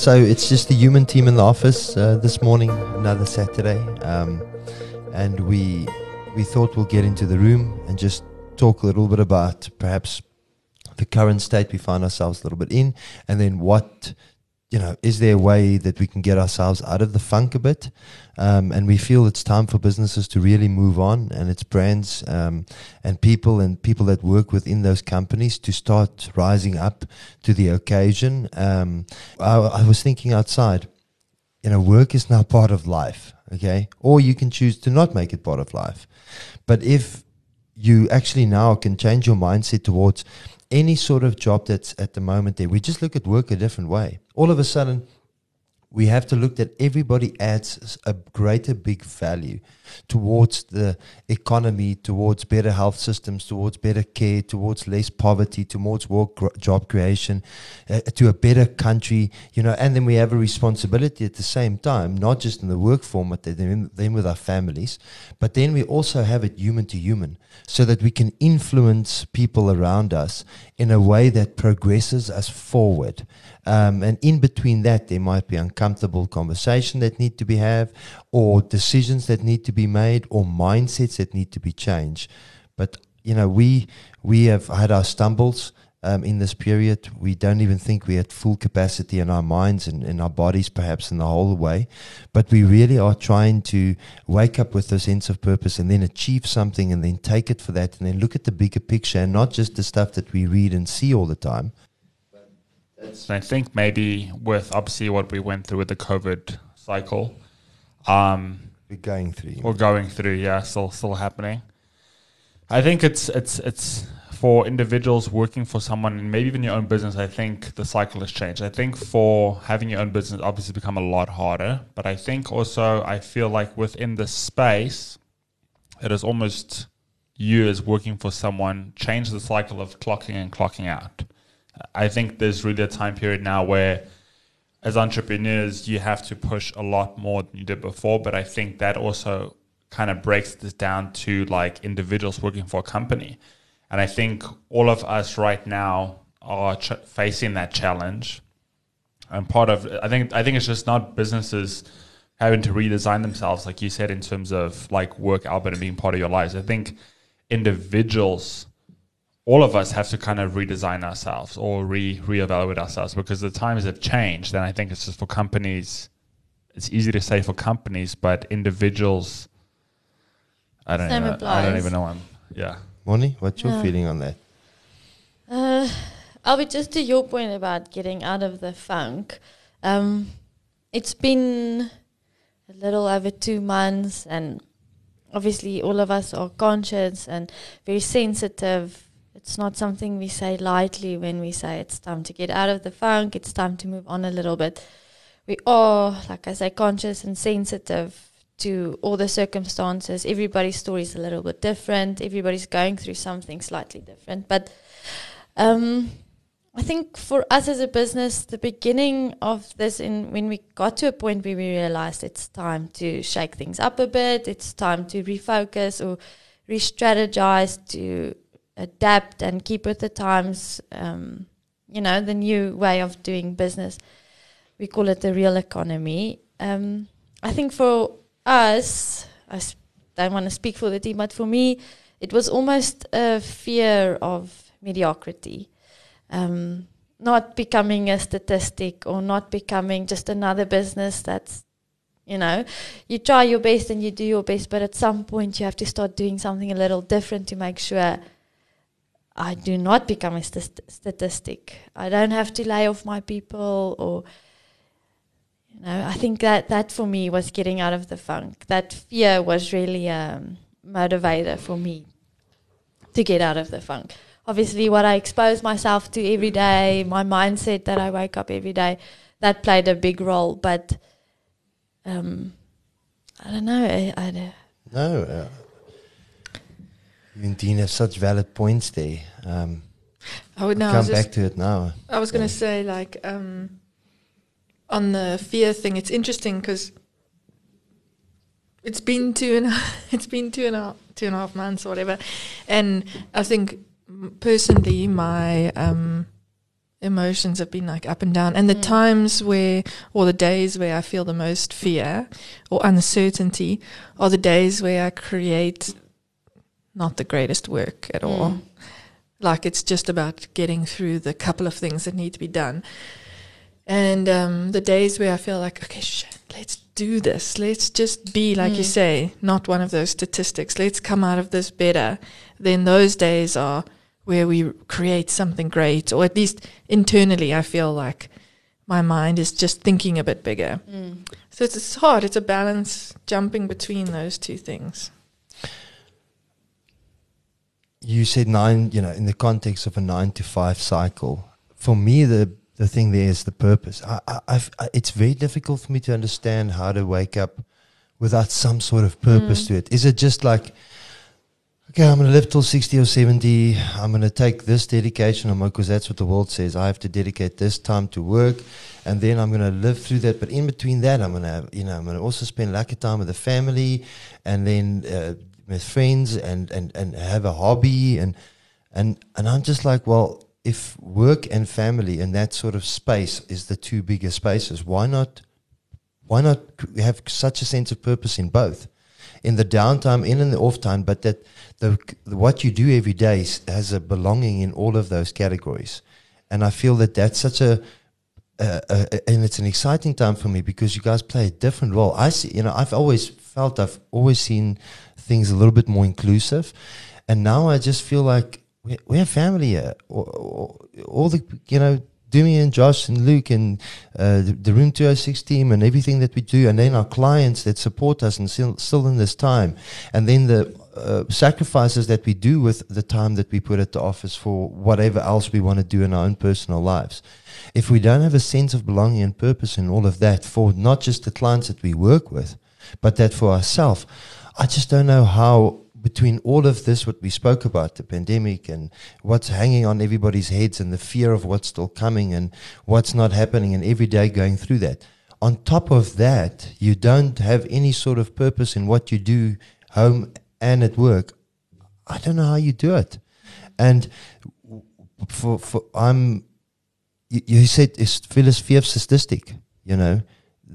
So it's just the human team in the office uh, this morning, another Saturday, um, and we we thought we'll get into the room and just talk a little bit about perhaps the current state we find ourselves a little bit in, and then what you know, is there a way that we can get ourselves out of the funk a bit? Um, and we feel it's time for businesses to really move on and its brands um, and people and people that work within those companies to start rising up to the occasion. Um, I, I was thinking outside, you know, work is now part of life, okay? Or you can choose to not make it part of life. But if you actually now can change your mindset towards any sort of job that's at the moment there, we just look at work a different way. All of a sudden, we have to look that everybody adds a greater big value towards the economy, towards better health systems, towards better care, towards less poverty, towards work job creation, uh, to a better country, you know, and then we have a responsibility at the same time, not just in the work format, then, then with our families, but then we also have it human to human so that we can influence people around us in a way that progresses us forward. Um, and in between that, there might be uncomfortable conversation that need to be have, or decisions that need to be made, or mindsets that need to be changed. But you know, we we have had our stumbles um, in this period. We don't even think we had full capacity in our minds and in our bodies, perhaps in the whole way. But we really are trying to wake up with a sense of purpose and then achieve something and then take it for that and then look at the bigger picture and not just the stuff that we read and see all the time. I think maybe with obviously what we went through with the COVID cycle, um, we're going through. We're going through, yeah, still still happening. I think it's it's it's for individuals working for someone and maybe even your own business. I think the cycle has changed. I think for having your own business obviously become a lot harder, but I think also I feel like within the space, it is almost you as working for someone change the cycle of clocking and clocking out. I think there's really a time period now where, as entrepreneurs, you have to push a lot more than you did before. But I think that also kind of breaks this down to like individuals working for a company. And I think all of us right now are ch- facing that challenge. And part of, I think, I think it's just not businesses having to redesign themselves, like you said, in terms of like work, Albert, and being part of your lives. I think individuals all of us have to kind of redesign ourselves or re reevaluate ourselves because the times have changed. And I think it's just for companies. It's easy to say for companies, but individuals. I don't. Same even, I don't even know. I'm yeah. Moni, what's your yeah. feeling on that? Uh, I'll be just to your point about getting out of the funk. Um, it's been a little over two months, and obviously all of us are conscious and very sensitive it's not something we say lightly when we say it's time to get out of the funk, it's time to move on a little bit. We are, like I say, conscious and sensitive to all the circumstances. Everybody's story is a little bit different. Everybody's going through something slightly different. But um, I think for us as a business, the beginning of this, in when we got to a point where we realized it's time to shake things up a bit, it's time to refocus or re-strategize to adapt and keep with the times. Um, you know, the new way of doing business. We call it the real economy. Um, I think for us, I sp- don't want to speak for the team, but for me, it was almost a fear of mediocrity. Um, not becoming a statistic or not becoming just another business that's you know you try your best and you do your best but at some point you have to start doing something a little different to make sure I do not become a st- statistic. I don't have to lay off my people or you know, I think that that for me was getting out of the funk. That fear was really a um, motivator for me to get out of the funk. Obviously, what I expose myself to every day, my mindset that I wake up every day, that played a big role. But um, I don't know. I, I no, uh, Dean has such valid points there. Um, I would now come back to it now. I was going to say, like, um, on the fear thing, it's interesting because it's been two and it's been two and a half, two and a half months or whatever, and I think personally, my um, emotions have been like up and down. And the Mm. times where, or the days where I feel the most fear or uncertainty are the days where I create not the greatest work at all. Mm. Like it's just about getting through the couple of things that need to be done. And um, the days where I feel like, okay, shit, let's do this. Let's just be, like you Mm. say, not one of those statistics. Let's come out of this better. Then those days are where we create something great, or at least internally, I feel like my mind is just thinking a bit bigger. Mm. So it's, it's hard. It's a balance jumping between those two things. You said nine, you know, in the context of a nine to five cycle. For me, the the thing there is the purpose. I, I, I've, I, it's very difficult for me to understand how to wake up without some sort of purpose Mm. to it. Is it just like, okay, I'm going to live till 60 or 70. I'm going to take this dedication on because that's what the world says. I have to dedicate this time to work. And then I'm going to live through that. But in between that, I'm going to have, you know, I'm going to also spend lack of time with the family and then uh, with friends and, and, and have a hobby. And, and, and I'm just like, well, if work and family and that sort of space is the two biggest spaces, why not, why not have such a sense of purpose in both? In the downtime and in the off time, but that the, the what you do every day has a belonging in all of those categories, and I feel that that's such a uh, uh, and it's an exciting time for me because you guys play a different role. I see, you know, I've always felt I've always seen things a little bit more inclusive, and now I just feel like we're, we're family here. All, the, you know, Dumi and Josh and Luke and uh, the, the Room 206 team and everything that we do, and then our clients that support us and still, still in this time, and then the uh, sacrifices that we do with the time that we put at the office for whatever else we want to do in our own personal lives. If we don't have a sense of belonging and purpose in all of that for not just the clients that we work with, but that for ourselves, I just don't know how between all of this, what we spoke about, the pandemic and what's hanging on everybody's heads and the fear of what's still coming and what's not happening and every day going through that. On top of that, you don't have any sort of purpose in what you do home and at work. I don't know how you do it. And for, for I'm, you, you said it's Phyllis Fierce statistic, you know,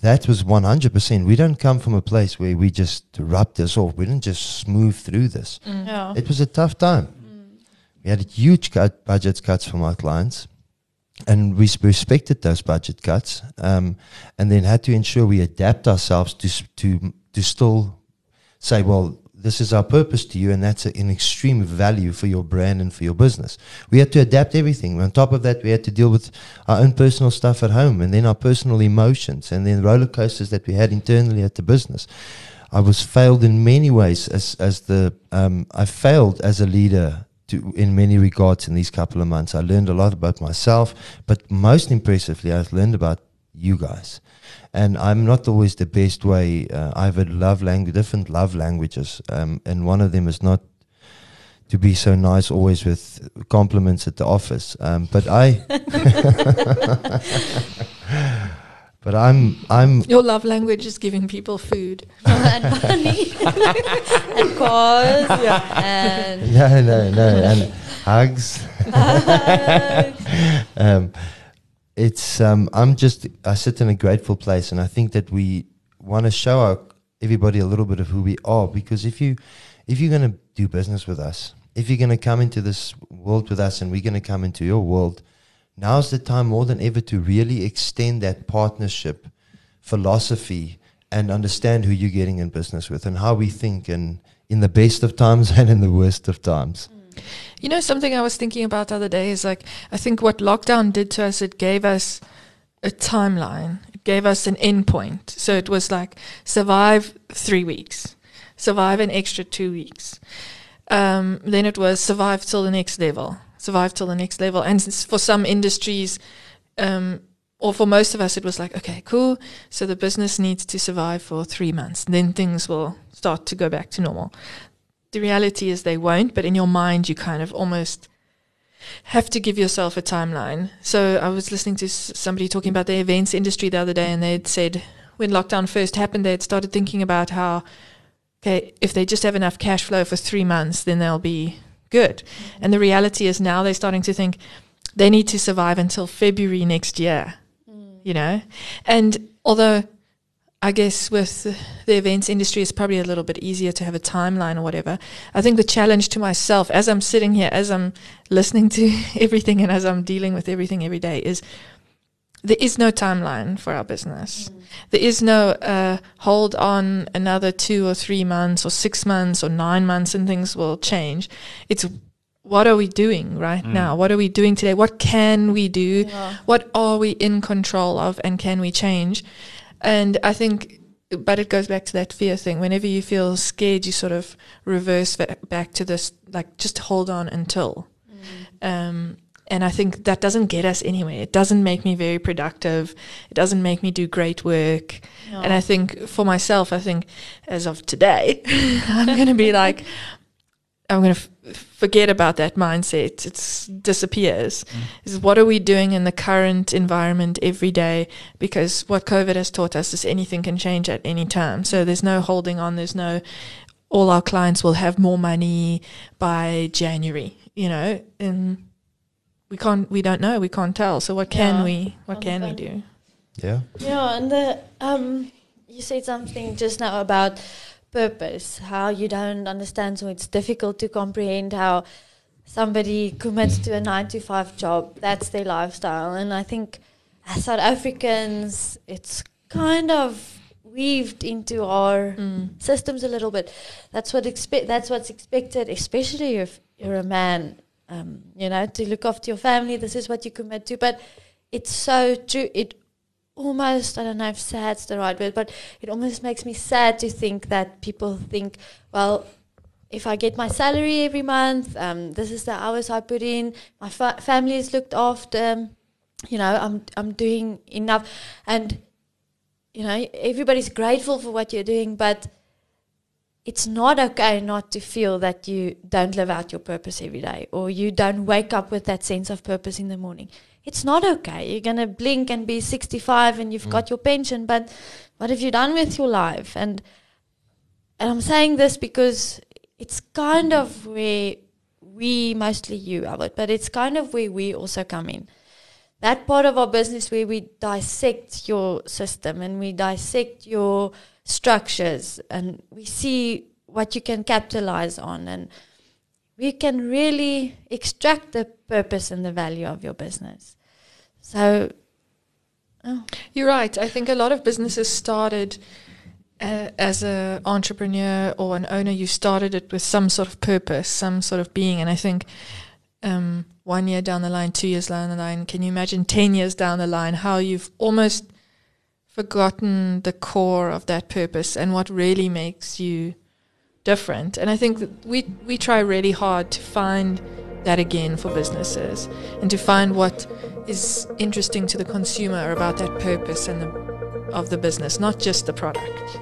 that was 100%. We don't come from a place where we just rub this off. We didn't just smooth through this. Yeah. It was a tough time. We had huge cut, budget cuts from our clients, and we respected those budget cuts, um, and then had to ensure we adapt ourselves to to to still say, well, this is our purpose to you, and that's an extreme value for your brand and for your business. We had to adapt everything. On top of that, we had to deal with our own personal stuff at home, and then our personal emotions, and then roller coasters that we had internally at the business. I was failed in many ways as as the um, I failed as a leader to, in many regards in these couple of months. I learned a lot about myself, but most impressively, I've learned about you guys. And I'm not always the best way. Uh, I have a love language, different love languages, um, and one of them is not to be so nice always with compliments at the office. Um, but I, but I'm I'm Your love language is giving people food. and money and cars and no no no and hugs. um, it's um, I'm just I sit in a grateful place, and I think that we want to show our, everybody a little bit of who we are. Because if you if you're going to do business with us, if you're going to come into this world with us, and we're going to come into your world, now's the time more than ever to really extend that partnership philosophy and understand who you're getting in business with and how we think and in the best of times and in the worst of times. You know, something I was thinking about the other day is like, I think what lockdown did to us, it gave us a timeline. It gave us an endpoint. So it was like, survive three weeks, survive an extra two weeks. Um, then it was survive till the next level, survive till the next level. And for some industries, um, or for most of us, it was like, okay, cool. So the business needs to survive for three months. Then things will start to go back to normal the reality is they won't, but in your mind, you kind of almost have to give yourself a timeline. So I was listening to somebody talking about the events industry the other day, and they had said when lockdown first happened, they had started thinking about how, okay, if they just have enough cash flow for three months, then they'll be good. Mm-hmm. And the reality is now they're starting to think, they need to survive until February next year, mm. you know? And although I guess with the events industry, it's probably a little bit easier to have a timeline or whatever. I think the challenge to myself as I'm sitting here, as I'm listening to everything and as I'm dealing with everything every day is there is no timeline for our business. There is no uh, hold on another two or three months or six months or nine months and things will change. It's what are we doing right Mm. now? What are we doing today? What can we do? Yeah. What are we in control of and can we change? And I think, but it goes back to that fear thing. Whenever you feel scared, you sort of reverse back to this, like just hold on until. Um, and I think that doesn't get us anywhere. It doesn't make me very productive. It doesn't make me do great work. And I think for myself, I think as of today, I'm going to be like, I'm going to f- forget about that mindset. It disappears. Is what are we doing in the current environment every day? Because what COVID has taught us is anything can change at any time. So there's no holding on. There's no, all our clients will have more money by January, you know, and we can't, we don't know. We can't tell. So what can Yeah. we, what can we do? Yeah. Yeah, and the um, you said something just now about purpose, how you don't understand, so it's difficult to comprehend how somebody commits to a nine to five job. That's their lifestyle, and I think as South Africans, it's kind of weaved into our Mm. systems a little bit. That's what expect. That's what's expected, especially if you're a man. Um, you know, to look after your family. This is what you commit to. But it's so true. It almost I don't know if sad's the right word, but it almost makes me sad to think that people think, well, if I get my salary every month, um, this is the hours I put in. My fa- family is looked after. You know, I'm I'm doing enough, and you know everybody's grateful for what you're doing, but it's not okay not to feel that you don't live out your purpose every day or you don't wake up with that sense of purpose in the morning. It's not okay. You're going to blink and be 65 and you've Mm. got your pension, but what have you done with your life? And and I'm saying this because it's kind of where we, mostly you, Albert, but it's kind of where we also come in. That part of our business where we dissect your system and we dissect your structures and we see what you can capitalize on and we can really extract the purpose and the value of your business. So, oh, You're right. I think a lot of businesses started uh, as an entrepreneur or an owner. You started it with some sort of purpose, some sort of being. And I think um, one year down the line, two years down the line, can you imagine 10 years down the line how you've almost forgotten the core of that purpose and what really makes you different? And I think that we, we try really hard to find that again for businesses and to find what is interesting to the consumer about that purpose and the, of the business, not just the product.